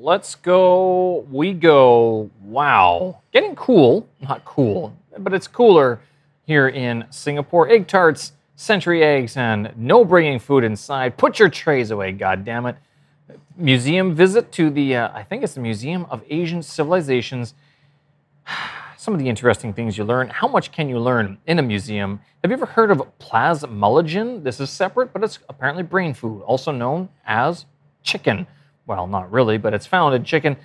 let's go. We go. Wow. Getting cool. Not cool, but it's cooler here in Singapore. Egg tarts, century eggs, and no bringing food inside. Put your trays away, God damn it. Museum visit to the, uh, I think it's the Museum of Asian Civilizations. Some of the interesting things you learn. How much can you learn in a museum? Have you ever heard of plasmalogen? This is separate, but it's apparently brain food, also known as chicken. Well, not really, but it's found in chicken.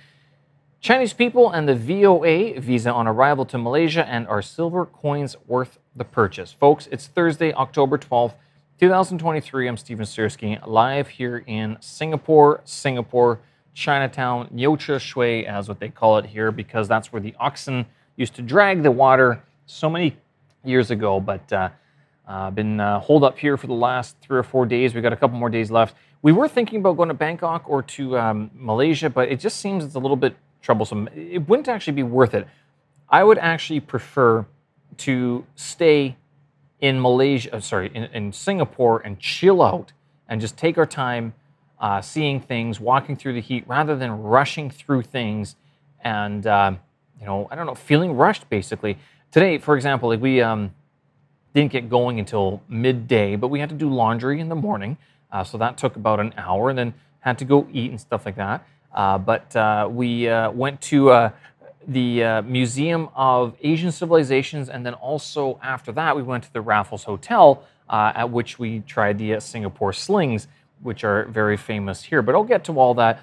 Chinese people and the VOA visa on arrival to Malaysia and are silver coins worth the purchase. Folks, it's Thursday, October 12th, 2023. I'm Steven Sirski, live here in Singapore, Singapore, Chinatown, Nyocha Shui, as what they call it here, because that's where the oxen used to drag the water so many years ago. But uh, uh, been uh, holed up here for the last three or four days. We got a couple more days left. We were thinking about going to Bangkok or to um, Malaysia, but it just seems it's a little bit troublesome. It wouldn't actually be worth it. I would actually prefer to stay in Malaysia, uh, sorry, in, in, Singapore and chill out and just take our time uh, seeing things, walking through the heat, rather than rushing through things and, uh, you know, I don't know, feeling rushed basically. Today, for example, like we um, didn't get going until midday, but we had to do laundry in the morning. Uh, so that took about an hour and then had to go eat and stuff like that. Uh, but uh, we uh, went to uh, the uh, Museum of Asian Civilizations, and then also after that, we went to the Raffles Hotel, at which we tried the Singapore slings, which are very famous here. But I'll get to all that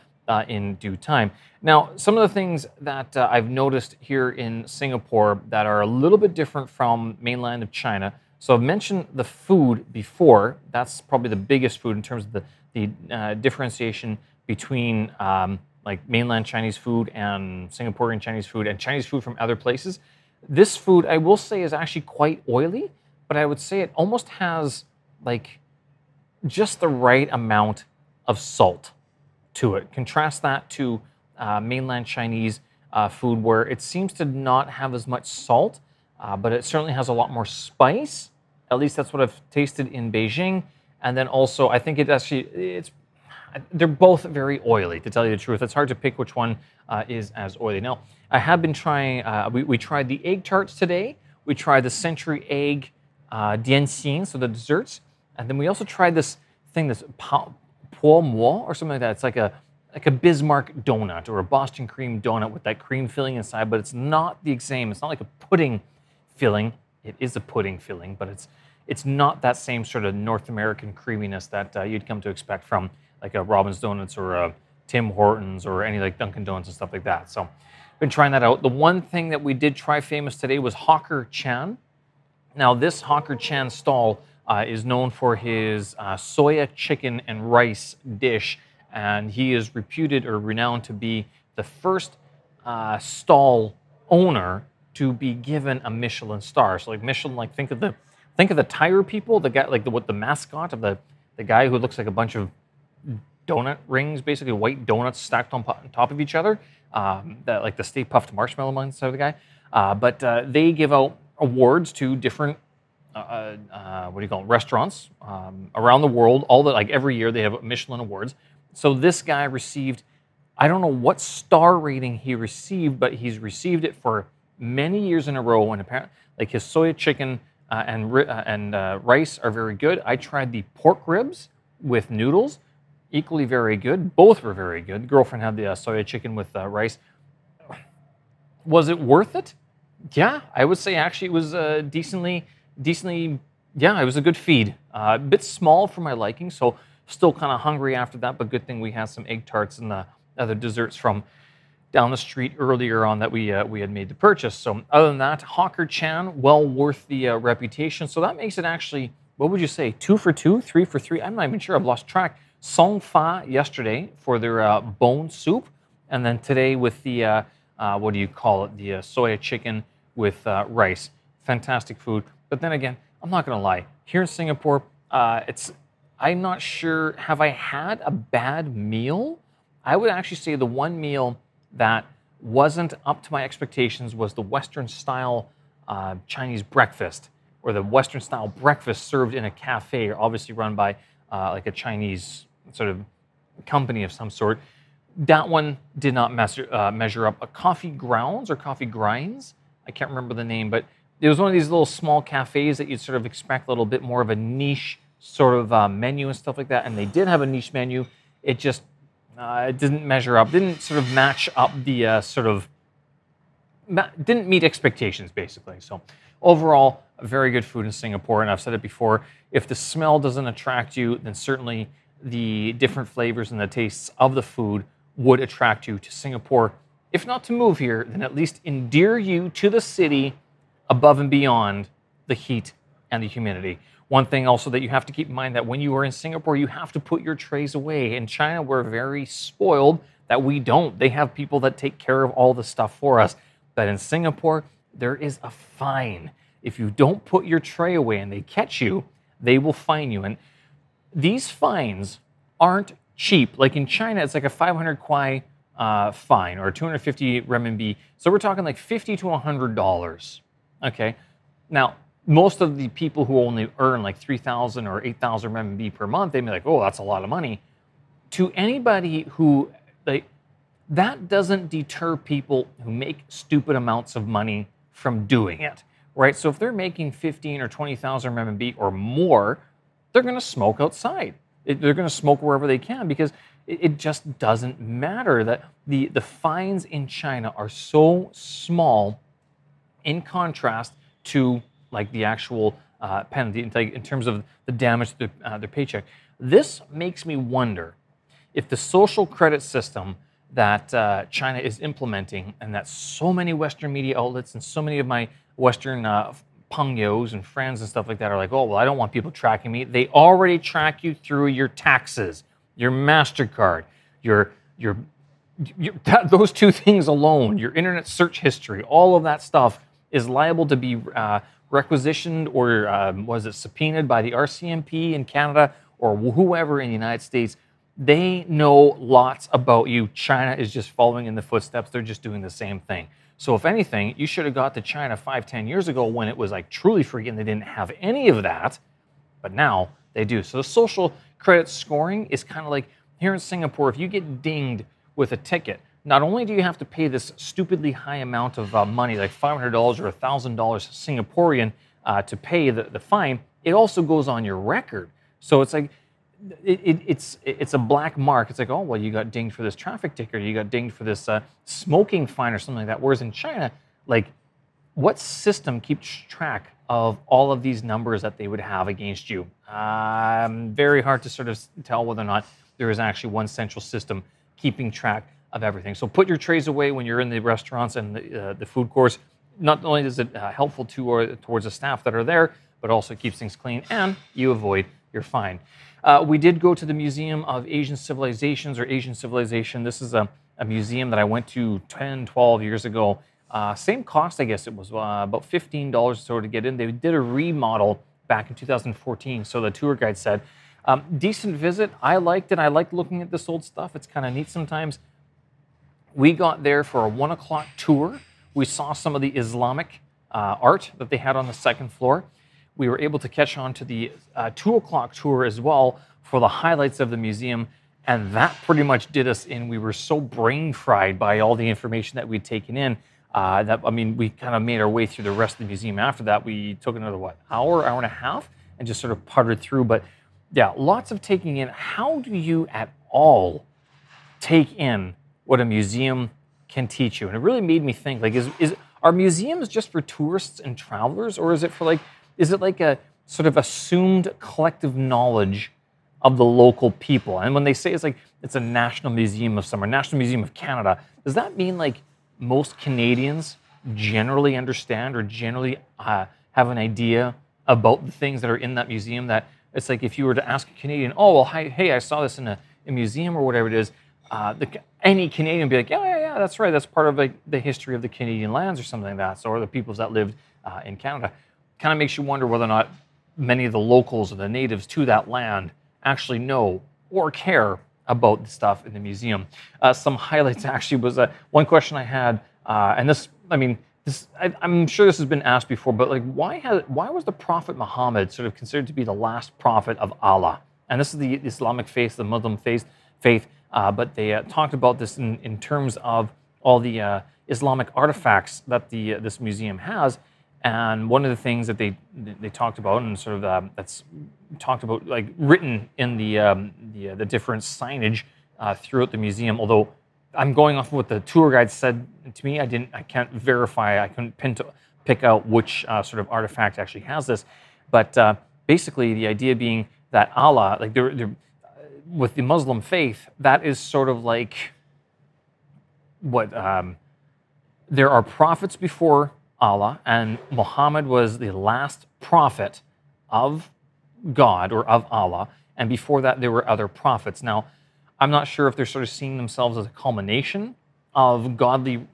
in due time. Now, some of the things that I've noticed here in Singapore that are a little bit different from mainland of China so I've mentioned the food before. That's probably the biggest food in terms of the, the uh, differentiation between um, like mainland Chinese food and Singaporean Chinese food and Chinese food from other places. This food, I will say, is actually quite oily, but I would say it almost has like just the right amount of salt to it. Contrast that to uh, mainland Chinese uh, food where it seems to not have as much salt, uh, but it certainly has a lot more spice at least that's what I've tasted in Beijing. And then also, I think it actually it's they're both very oily. To tell you the truth, it's hard to pick which one uh, is as oily. Now, I have been trying. Uh, we, we tried the egg tarts today. We tried the century egg uh, dianxin, so the desserts, and then we also tried this thing, this po mo or something like that. It's like a like a Bismarck donut or a Boston cream donut with that cream filling inside, but it's not the same. It's not like a pudding filling. It is a pudding filling, but it's it's not that same sort of North American creaminess that uh, you'd come to expect from like a Robin's Donuts or a Tim Hortons or any like Dunkin' Donuts and stuff like that. So, been trying that out. The one thing that we did try famous today was Hawker Chan. Now, this Hawker Chan stall uh, is known for his uh, soya chicken and rice dish, and he is reputed or renowned to be the first uh, stall owner to be given a Michelin star. So, like Michelin, like think of the Think of the tire people, the guy like the what the mascot of the the guy who looks like a bunch of donut rings, basically white donuts stacked on, on top of each other. Um, that like the Stay Puft Marshmallow Man sort of the guy. Uh, but uh, they give out awards to different uh, uh, uh, what do you call them, restaurants um, around the world. All the like every year they have Michelin awards. So this guy received, I don't know what star rating he received, but he's received it for many years in a row. And apparently, like his soya chicken uh, and, uh, and uh, rice are very good. I tried the pork ribs with noodles, equally very good. Both were very good. Girlfriend had the uh, soya chicken with uh, rice. Was it worth it? Yeah, I would say actually it was uh, decently, decently. Yeah, it was a good feed. a bit small for my liking, so still kind of hungry after that. But good thing we had some egg tarts and the other desserts from down the street earlier on that we uh, we had made the purchase. So other than that, Hawker Chan, well worth the uh, reputation. So that makes it actually, what would you say, two for two, three for three? I'm not even sure. I've lost track. Song Fa yesterday for their uh, bone soup, and then today with the uh, uh, what do you call it? The uh, soya chicken with rice. Fantastic food. But then again, I'm not going to lie. Here in Singapore, it's I'm not sure. Have I had a bad meal? I would actually say the one meal that wasn't up to my expectations was the Western style uh, Chinese breakfast, or the Western style breakfast served in a cafe, or obviously run by uh, like a Chinese sort of company of some sort. that one did not measure, uh, measure up. A coffee grounds or coffee grinds, I can't remember the name, but it was one of these little small cafes that you'd sort of expect a little bit more of a niche sort of uh, menu and stuff like that. And they did have a niche menu. It just uh, it didn't measure up, didn't sort of match up the uh, sort of didn't meet expectations basically. So overall, very good food in Singapore. And I've said it before: if the smell doesn't attract you, then certainly the different flavors and the tastes of the food would attract you to Singapore. If not to move here, then at least endear you to the city above and beyond the heat and the humidity. One thing also that you have to keep in mind that when you are in Singapore, you have to put your trays away. In China, we're very spoiled that we don't. They have people that take care of all the stuff for us. But in Singapore, there is a fine. If you don't put your tray away and they catch you, they will fine you. And these fines aren't cheap. Like in China, it's like a 500 kwai uh, fine or 250 renminbi. So we're talking like 50 to 100 dollars. Okay. Now, most of the people who only earn like 3,000 or 8,000 RMB per month, they'd be like, oh, that's a lot of money. To anybody who, like, that doesn't deter people who make stupid amounts of money from doing it, right? So if they're making 15 or 20,000 RMB or more, they're going to smoke outside. they're going to smoke wherever they can because it, just doesn't matter that the, the fines in China are so small in contrast to like the actual uh, penalty in terms of the damage to uh, their paycheck. This makes me wonder if the social credit system that uh, China is implementing and that so many Western media outlets and so many of my Western uh, and friends and stuff like that are like, oh, well, I don't want people tracking me. They already track you through your taxes, your MasterCard, your, your, your that, those two things alone, your internet search history, all of that stuff is liable to be uh, requisitioned or um, was it subpoenaed by the RCMP in Canada or whoever in the United States they know lots about you. China is just following in the footsteps. They're just doing the same thing. So, if anything, you should have got to China five, ten years ago when it was like truly free and they didn't have any of that. But now they do. So, the social credit scoring is kind of like here in Singapore, if you get dinged with a ticket, not only do you have to pay this stupidly high amount of uh, money, like $500 or $1,000 Singaporean, uh, to pay the, the fine, it also goes on your record. So it's like it, it, it's it's a black mark. It's like, oh well, you got dinged for this traffic ticket, or you got dinged for this uh, smoking fine, or something like that. Whereas in China, like, what system keeps track of all of these numbers that they would have against you? Um, very hard to sort of tell whether or not there is actually one central system keeping track of everything. So put your trays away when you're in the restaurants and the, uh, the food courts. Not only is it uh, helpful to or towards the staff that are there, but also keeps things clean, and you avoid your fine. Uh, we did go to the Museum of Asian Civilizations or Asian Civilization. This is a, a museum that I went to 10, 12 years ago. Uh, same cost, I guess it was uh, about $15 or so to get in. They did a remodel back in 2014, so the tour guide said. Um, decent visit. I liked it. I like looking at this old stuff. It's kind of neat sometimes. We got there for a one o'clock tour. We saw some of the Islamic uh, art that they had on the second floor we were able to catch on to the uh, two o'clock tour as well for the highlights of the museum. And that pretty much did us in. We were so brain fried by all the information that we'd taken in uh, that, I mean, we kind of made our way through the rest of the museum after that. We took another, what, hour, hour and a half and just sort of puttered through. But yeah, lots of taking in. How do you at all take in what a museum can teach you? And it really made me think like, is, is, are museums just for tourists and travelers, or is it for like is it like a sort of assumed collective knowledge of the local people? And when they say it's like it's a national museum of somewhere, National Museum of Canada, does that mean like most Canadians generally understand or generally uh, have an idea about the things that are in that museum? That it's like if you were to ask a Canadian, oh well, hi, hey, I saw this in a, a museum or whatever it is. Uh, the, any Canadian be like, yeah, yeah, yeah, that's right. That's part of like the history of the Canadian lands or something like that. So, or the peoples that lived uh, in Canada kind of makes you wonder whether or not many of the locals or the natives to that land actually know or care about the stuff in the museum. Uh, some highlights actually was uh, one question I had, uh, and this, I mean, this, I, am sure this has been asked before, but like, why has, why was the Prophet Muhammad sort of considered to be the last prophet of Allah? And this is the Islamic faith, the Muslim faith. Faith. Uh, but they uh, talked about this in, in terms of all the uh, Islamic artifacts that the uh, this museum has. And one of the things that they they talked about and sort of uh, that's talked about like written in the um, the, uh, the different signage uh, throughout the museum. Although I'm going off of what the tour guide said to me, I didn't I can't verify. I couldn't pin to, pick out which sort of artifact actually has this. But basically, the idea being that Allah, like they're, with the Muslim faith, that is sort of like what um, there are prophets before Allah, and Muhammad was the last prophet of God or of Allah, and before that there were other prophets. Now, I'm not sure if they're sort of seeing themselves as a culmination of godly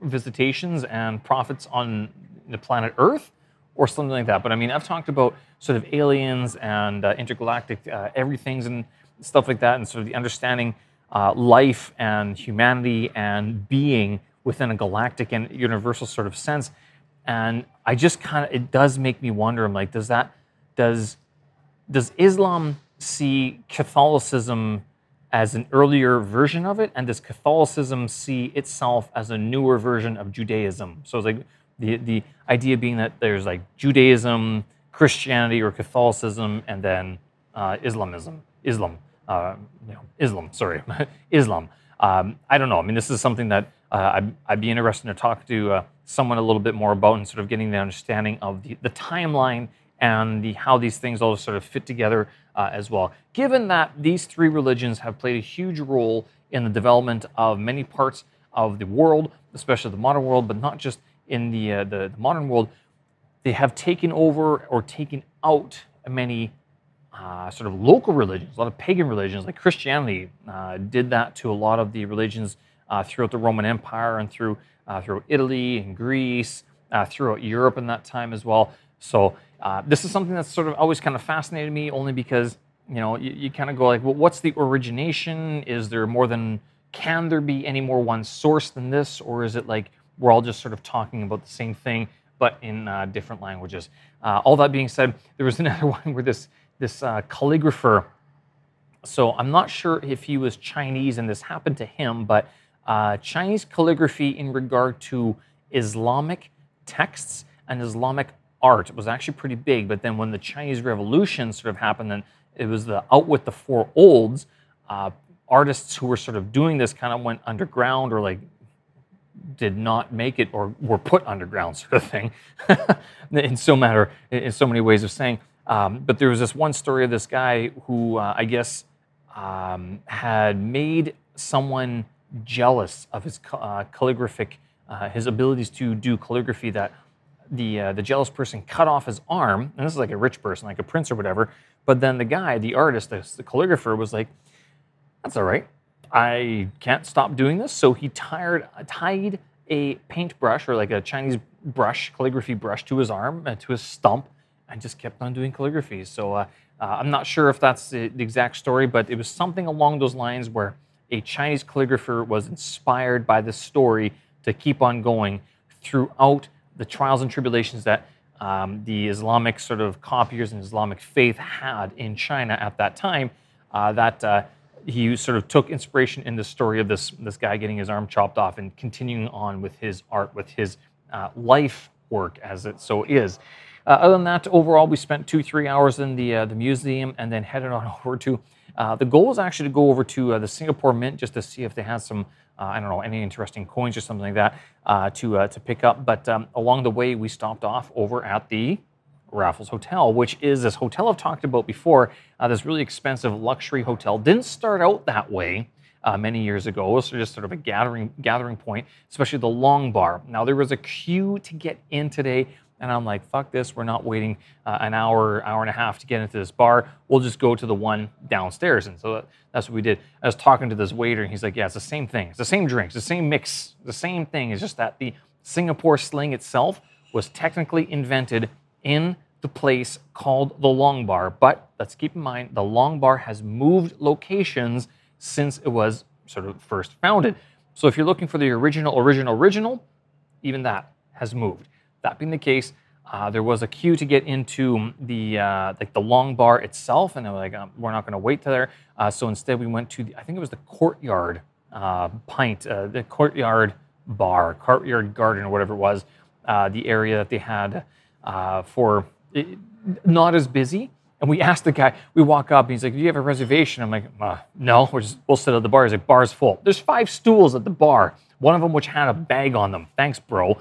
visitations and prophets on the planet Earth or something like that. But I mean, I've talked about sort of aliens and uh, intergalactic uh, everything's and stuff like that, and sort of the understanding uh, life and humanity and being within a galactic and universal sort of sense. And I just kind of, it does make me wonder. I'm like, does that, does, does Islam see Catholicism as an earlier version of it, and does Catholicism see itself as a newer version of Judaism? So it's like the the idea being that there's like Judaism, Christianity, or Catholicism, and then uh, Islamism, Islam, uh, you know, Islam. Sorry, Islam. Um, I don't know. I mean, this is something that uh, I'd, I'd, be interested to talk to uh, someone a little bit more about, and sort of getting the understanding of the, the timeline and the how these things all sort of fit together uh, as well. Given that these three religions have played a huge role in the development of many parts of the world, especially the modern world, but not just in the, uh, the, the modern world, they have taken over or taken out many uh, sort of local religions, a lot of pagan religions, like Christianity uh, did that to a lot of the religions uh, throughout the Roman Empire and through uh, through Italy and Greece, uh, throughout Europe in that time as well. So uh, this is something that's sort of always kind of fascinated me, only because you know you, you kind of go like, well, what's the origination? Is there more than can there be any more one source than this, or is it like we're all just sort of talking about the same thing, but in uh, different languages. Uh, all that being said, there was another one where this this uh, calligrapher. So I'm not sure if he was Chinese and this happened to him, but uh, Chinese calligraphy in regard to Islamic texts and Islamic art was actually pretty big. But then when the Chinese Revolution sort of happened, then it was the out with the four olds. Uh, artists who were sort of doing this kind of went underground or like did not make it or were put underground sort of thing in so matter in so many ways of saying um, but there was this one story of this guy who uh, i guess um, had made someone jealous of his uh, calligraphic uh, his abilities to do calligraphy that the uh, the jealous person cut off his arm. And this is like a rich person like a prince or whatever. But then the guy the artist the, the calligrapher was like that's all right. I can't stop doing this. So he tied, tied a paintbrush or like a Chinese brush, calligraphy brush to his arm, uh, to his stump, and just kept on doing calligraphy. So uh, uh, I'm not sure if that's the, the exact story, but it was something along those lines where a Chinese calligrapher was inspired by this story to keep on going throughout the trials and tribulations that um, the Islamic sort of copiers and Islamic faith had in China at that time. Uh, that uh, he sort of took inspiration in the story of this this guy getting his arm chopped off and continuing on with his art, with his uh, life work, as it so is. Uh, other than that, overall, we spent two three hours in the uh, the museum and then headed on over to. Uh, the goal was actually to go over to uh, the Singapore Mint just to see if they had some uh, I don't know any interesting coins or something like that to to pick up. But um, along the way, we stopped off over at the Raffles Hotel, which is this hotel I've talked about before, uh, this really expensive luxury hotel. Didn't start out that way uh, many years ago. It was just sort of a gathering gathering point, especially the long bar. Now there was a queue to get in today, and I'm like, fuck this, we're not waiting uh, an hour, hour and a half to get into this bar. We'll just go to the one downstairs. And so that's what we did. I was talking to this waiter, and he's like, yeah, it's the same thing. It's the same drinks, the same mix, the same thing. It's just that the Singapore sling itself was technically invented in the place called the Long Bar. But let's keep in mind the Long Bar has moved locations since it was sort of first founded. So if you're looking for the original, original, original, even that has moved. That being the case, Uh, there was a queue to get into the uh, like the long bar itself, and they were like, um, "We're not going to wait to there." Uh, so instead, we went to the, I think it was the courtyard uh, pint, uh, the courtyard bar, courtyard garden, or whatever it was, uh, the area that they had for it, not as busy. And we asked the guy, we walk up, and he's like, Do you have a reservation? I'm like, No, just, we'll sit at the bar. He's like, Bar's full. There's five stools at the bar, one of them which had a bag on them. Thanks, bro.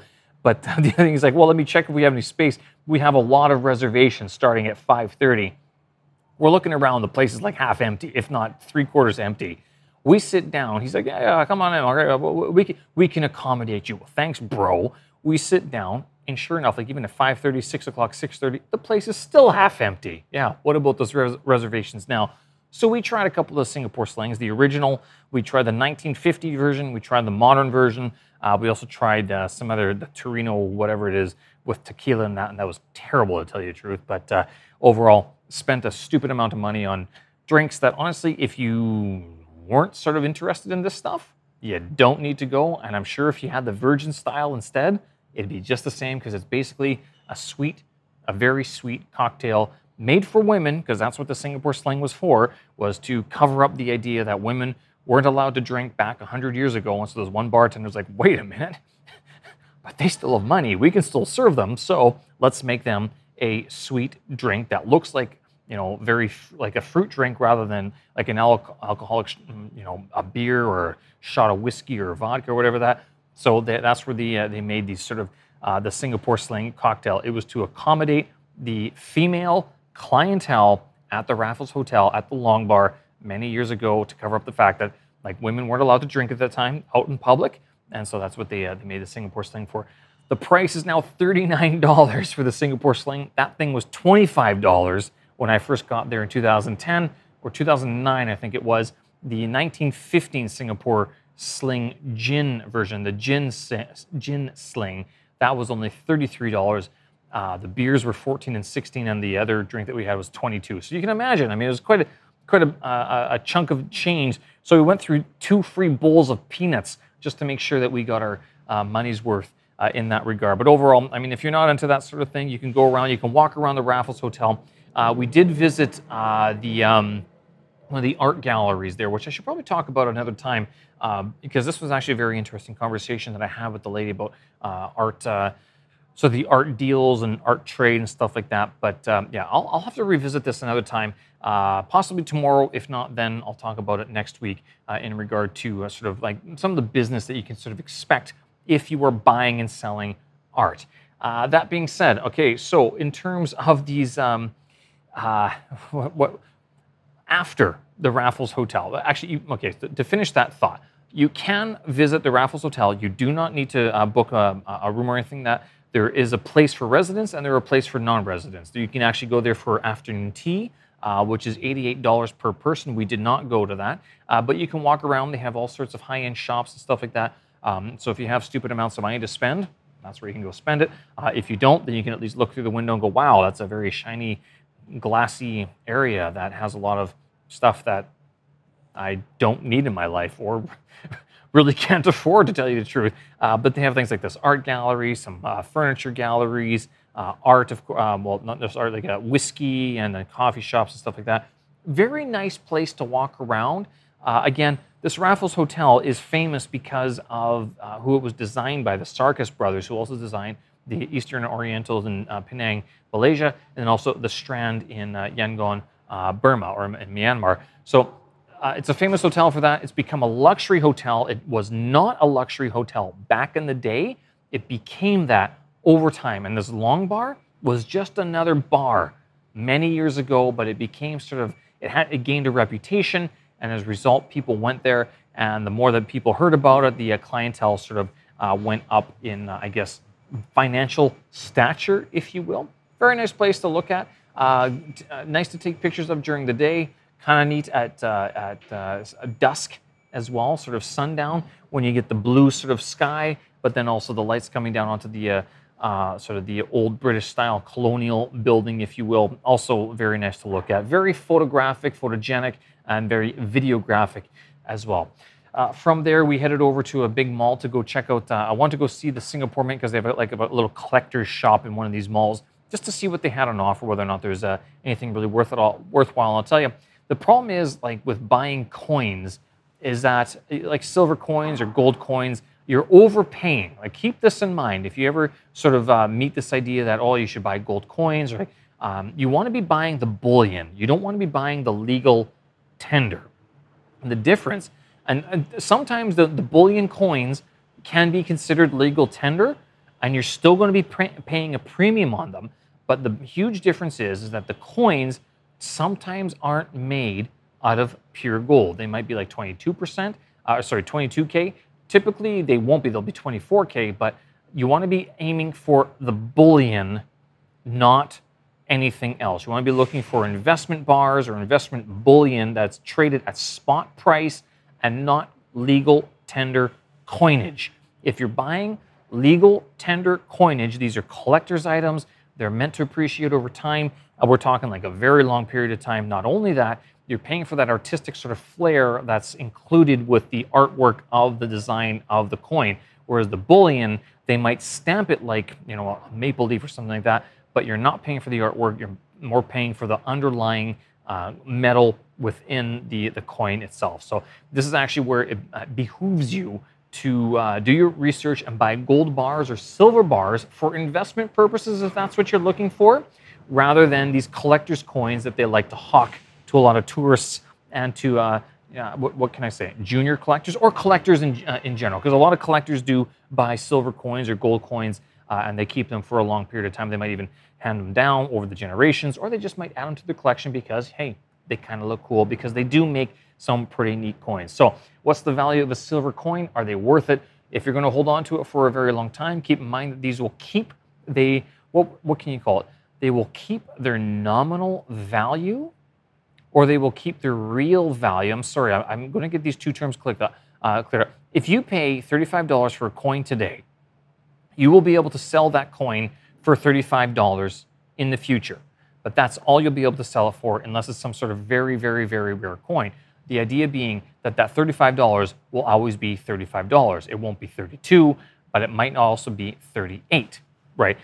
But the other thing is like, well, let me check if we have any space. We have a lot of reservations starting at 5:30. We're looking around, the place is like half empty, if not three quarters empty. We sit down. He's like, yeah, yeah come on in. We can, we can accommodate you. Well, thanks, bro. We sit down, and sure enough, like even at 5:30, 6 o'clock, 6:30, the place is still half empty. Yeah, what about those res- reservations now? So we tried a couple of Singapore slings, the original. We tried the 1950 version. We tried the modern version. Uh, we also tried uh, some other the Torino, whatever it is, with tequila and that, and that was terrible to tell you the truth. But uh, overall, spent a stupid amount of money on drinks that honestly, if you weren't sort of interested in this stuff, you don't need to go. And I'm sure if you had the virgin style instead, it'd be just the same because it's basically a sweet, a very sweet cocktail made for women, because that's what the Singapore sling was for, was to cover up the idea that women weren't allowed to drink back 100 years ago. And so there's one bartender's like, wait a minute, but they still have money. We can still serve them. So let's make them a sweet drink that looks like, you know, very like a fruit drink rather than like an al- alcoholic, you know, a beer or a shot of whiskey or vodka or whatever that. So they, that's where the, uh, they made these sort of uh, the Singapore sling cocktail. It was to accommodate the female clientele at the Raffles Hotel at the Long Bar many years ago to cover up the fact that like women weren't allowed to drink at that time out in public, and so that's what they uh, they made the Singapore Sling for. The price is now $39 for the Singapore Sling. That thing was $25 when I first got there in 2010 or 2009, I think it was. The 1915 Singapore Sling gin version, the gin gin sling, that was only $33. Uh, the beers were 14 and 16, and the other drink that we had was 22. So you can imagine. I mean, it was quite a quite a, a, a, chunk of change. So we went through two free bowls of peanuts just to make sure that we got our uh, money's worth uh, in that regard. But overall, I mean, if you're not into that sort of thing, you can go around, you can walk around the Raffles Hotel. Uh, we did visit uh, the um, one of the art galleries there, which I should probably talk about another time because this was actually a very interesting conversation that I had with the lady about uh, art uh, so the art deals and art trade and stuff like that. But um, yeah, I'll, I'll, have to revisit this another time, uh, possibly tomorrow. If not, then I'll talk about it next week uh, in regard to uh, sort of like some of the business that you can sort of expect if you are buying and selling art. Uh, that being said, okay, so in terms of these, um, uh, what, what, after the Raffles Hotel, actually, okay, to, finish that thought, you can visit the Raffles Hotel. You do not need to uh, book a, a room or anything that there is a place for residents and there are a place for non-residents. You can actually go there for afternoon tea, uh, which is $88 per person. We did not go to that, uh, but you can walk around. They have all sorts of high-end shops and stuff like that. Um, so if you have stupid amounts of money to spend, that's where you can go spend it. Uh, if you don't, then you can at least look through the window and go, "Wow, that's a very shiny, glassy area that has a lot of stuff that I don't need in my life or really can't afford to tell you the truth. Uh, but they have things like this art gallery, some uh, furniture galleries, uh, art of um, well, not just art, like uh, whiskey and coffee shops and stuff like that. Very nice place to walk around. Uh, again, this Raffles Hotel is famous because of uh, who it was designed by, the Sarkies brothers, who also designed the Eastern Orientals in Penang, Malaysia, and also the Strand in Yangon, Burma, or in Myanmar. So uh, it's a famous hotel for that. It's become a luxury hotel. It was not a luxury hotel back in the day. It became that over time. And this long bar was just another bar many years ago, but it became sort of, it had, it gained a reputation. And as a result, people went there. And the more that people heard about it, the uh, clientele sort of uh, went up in, uh, I guess, financial stature, if you will. Very nice place to look at. Uh, uh, nice to take pictures of during the day kind of neat at, uh, at uh, dusk as well, sort of sundown, when you get the blue sort of sky, but then also the lights coming down onto the uh, uh, sort of the old British style colonial building, if you will. Also very nice to look at. Very photographic, photogenic, and very videographic as well. Uh, from there, we headed over to a big mall to go check out. Uh, I want to go see the Singapore Mint because they have like a little collector's shop in one of these malls, just to see what they had on offer, whether or not there's uh, anything really worth it all worthwhile. I'll tell you, the problem is like with buying coins, is that like silver coins or gold coins, you're overpaying. Like keep this in mind. If you ever sort of uh, meet this idea that oh, you should buy gold coins, or um, you want to be buying the bullion. You don't want to be buying the legal tender. And the difference, and, and sometimes the, the bullion coins can be considered legal tender, and you're still going to be paying a premium on them. But the huge difference is, is that the coins sometimes aren't made out of pure gold. They might be like 22%, uh, sorry, 22K. Typically, they won't be, they'll be 24K, but you want to be aiming for the bullion, not anything else. You want to be looking for investment bars or investment bullion that's traded at spot price and not legal tender coinage. If you're buying legal tender coinage, these are collector's items, they're meant to appreciate over time. Uh, we're talking like a very long period of time. Not only that, you're paying for that artistic sort of flair that's included with the artwork of the design of the coin. Whereas the bullion, they might stamp it like, you know, a maple leaf or something like that, but you're not paying for the artwork, you're more paying for the underlying uh, metal within the, the coin itself. So this is actually where it uh, behooves you to uh, do your research and buy gold bars or silver bars for investment purposes if that's what you're looking for, rather than these collector's coins that they like to hawk to a lot of tourists and to uh, what, what, can I say, junior collectors or collectors in, uh, in general, because a lot of collectors do buy silver coins or gold coins uh, and they keep them for a long period of time. They might even hand them down over the generations, or they just might add them to their collection because, hey, they kind of look cool because they do make some pretty neat coins. So, what's the value of a silver coin? Are they worth it? If you're going to hold on to it for a very long time, keep in mind that these will keep they what what can you call it? They will keep their nominal value or they will keep their real value. I'm sorry, I'm going to get these two terms cleared up. Uh, cleared up. If you pay $35 for a coin today, you will be able to sell that coin for $35 in the future. But that's all you'll be able to sell it for unless it's some sort of very, very, very rare coin. The idea being that that $35 will always be $35. It won't be 32, but it might also be 38, right?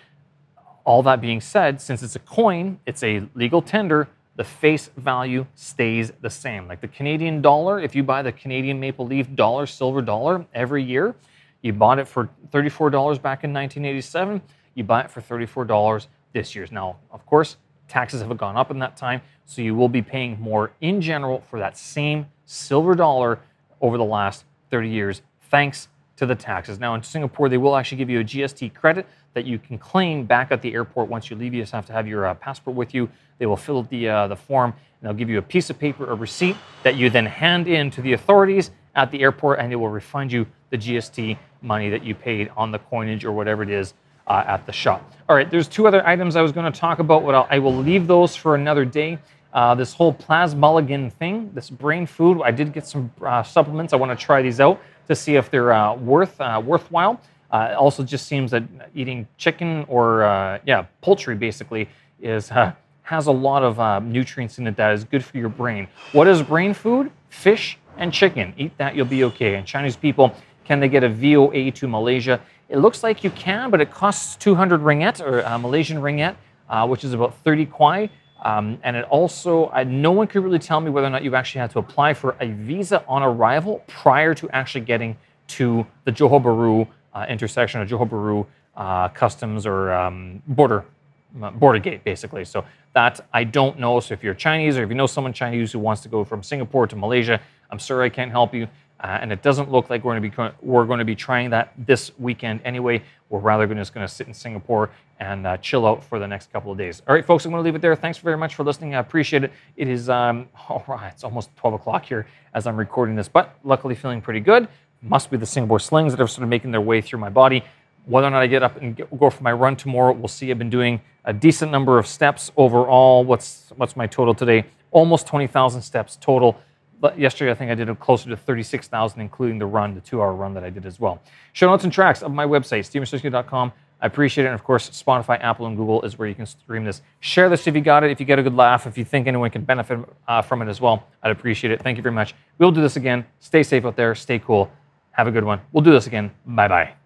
All that being said, since it's a coin, it's a legal tender, the face value stays the same. Like the Canadian dollar, if you buy the Canadian Maple Leaf dollar, silver dollar every year, you bought it for $34 back in 1987, you buy it for $34 this year. Now, of course, taxes have gone up in that time, so you will be paying more in general for that same silver dollar over the last 30 years, thanks to the taxes. Now, in Singapore, they will actually give you a GST credit that you can claim back at the airport once you leave. You just have to have your uh, passport with you. They will fill out the, uh, the form and they'll give you a piece of paper, a receipt that you then hand in to the authorities at the airport and they will refund you the GST money that you paid on the coinage or whatever it is uh, at the shop. All right, there's two other items I was going to talk about. What I'll, I will leave those for another day. Uh, this whole plasmalogen thing, this brain food. I did get some uh, supplements. I want to try these out to see if they're uh, worth uh, worthwhile. Uh, also just seems that eating chicken or uh, yeah poultry basically is has a lot of nutrients in it that is good for your brain. What is brain food? Fish and chicken. Eat that, you'll be okay. And Chinese people, can they get a VOA to Malaysia? It looks like you can, but it costs 200 ringgit or Malaysian ringgit, which is about 30 kwai. Um, and it also, I, no one could really tell me whether or not you actually had to apply for a visa on arrival prior to actually getting to the Johor Bahru uh, intersection of Johor Bahru uh, customs or um, border uh, border gate, basically. So that I don't know. So if you're Chinese or if you know someone Chinese who wants to go from Singapore to Malaysia, I'm sorry I can't help you. Uh, and it doesn't look like we're going to be we're going to be trying that this weekend anyway. We're rather just going to sit in Singapore and uh, chill out for the next couple of days. All right, folks, I'm going to leave it there. Thanks very much for listening. I appreciate it. It is um, all right. It's almost 12 o'clock here as I'm recording this, but luckily feeling pretty good must be the Singapore slings that are sort of making their way through my body. Whether or not I get up and go for my run tomorrow, we'll see. I've been doing a decent number of steps overall. What's what's my total today? Almost 20,000 steps total. But yesterday, I think I did closer to 36,000, including the run, the two-hour run that I did as well. Show notes and tracks of my website, stevensirski.com. I appreciate it. And of course, Spotify, Apple, and Google is where you can stream this. Share this if you got it, if you get a good laugh, if you think anyone can benefit uh, from it as well. I'd appreciate it. Thank you very much. We'll do this again. Stay safe out there. Stay cool. Have a good one. We'll do this again. Bye bye.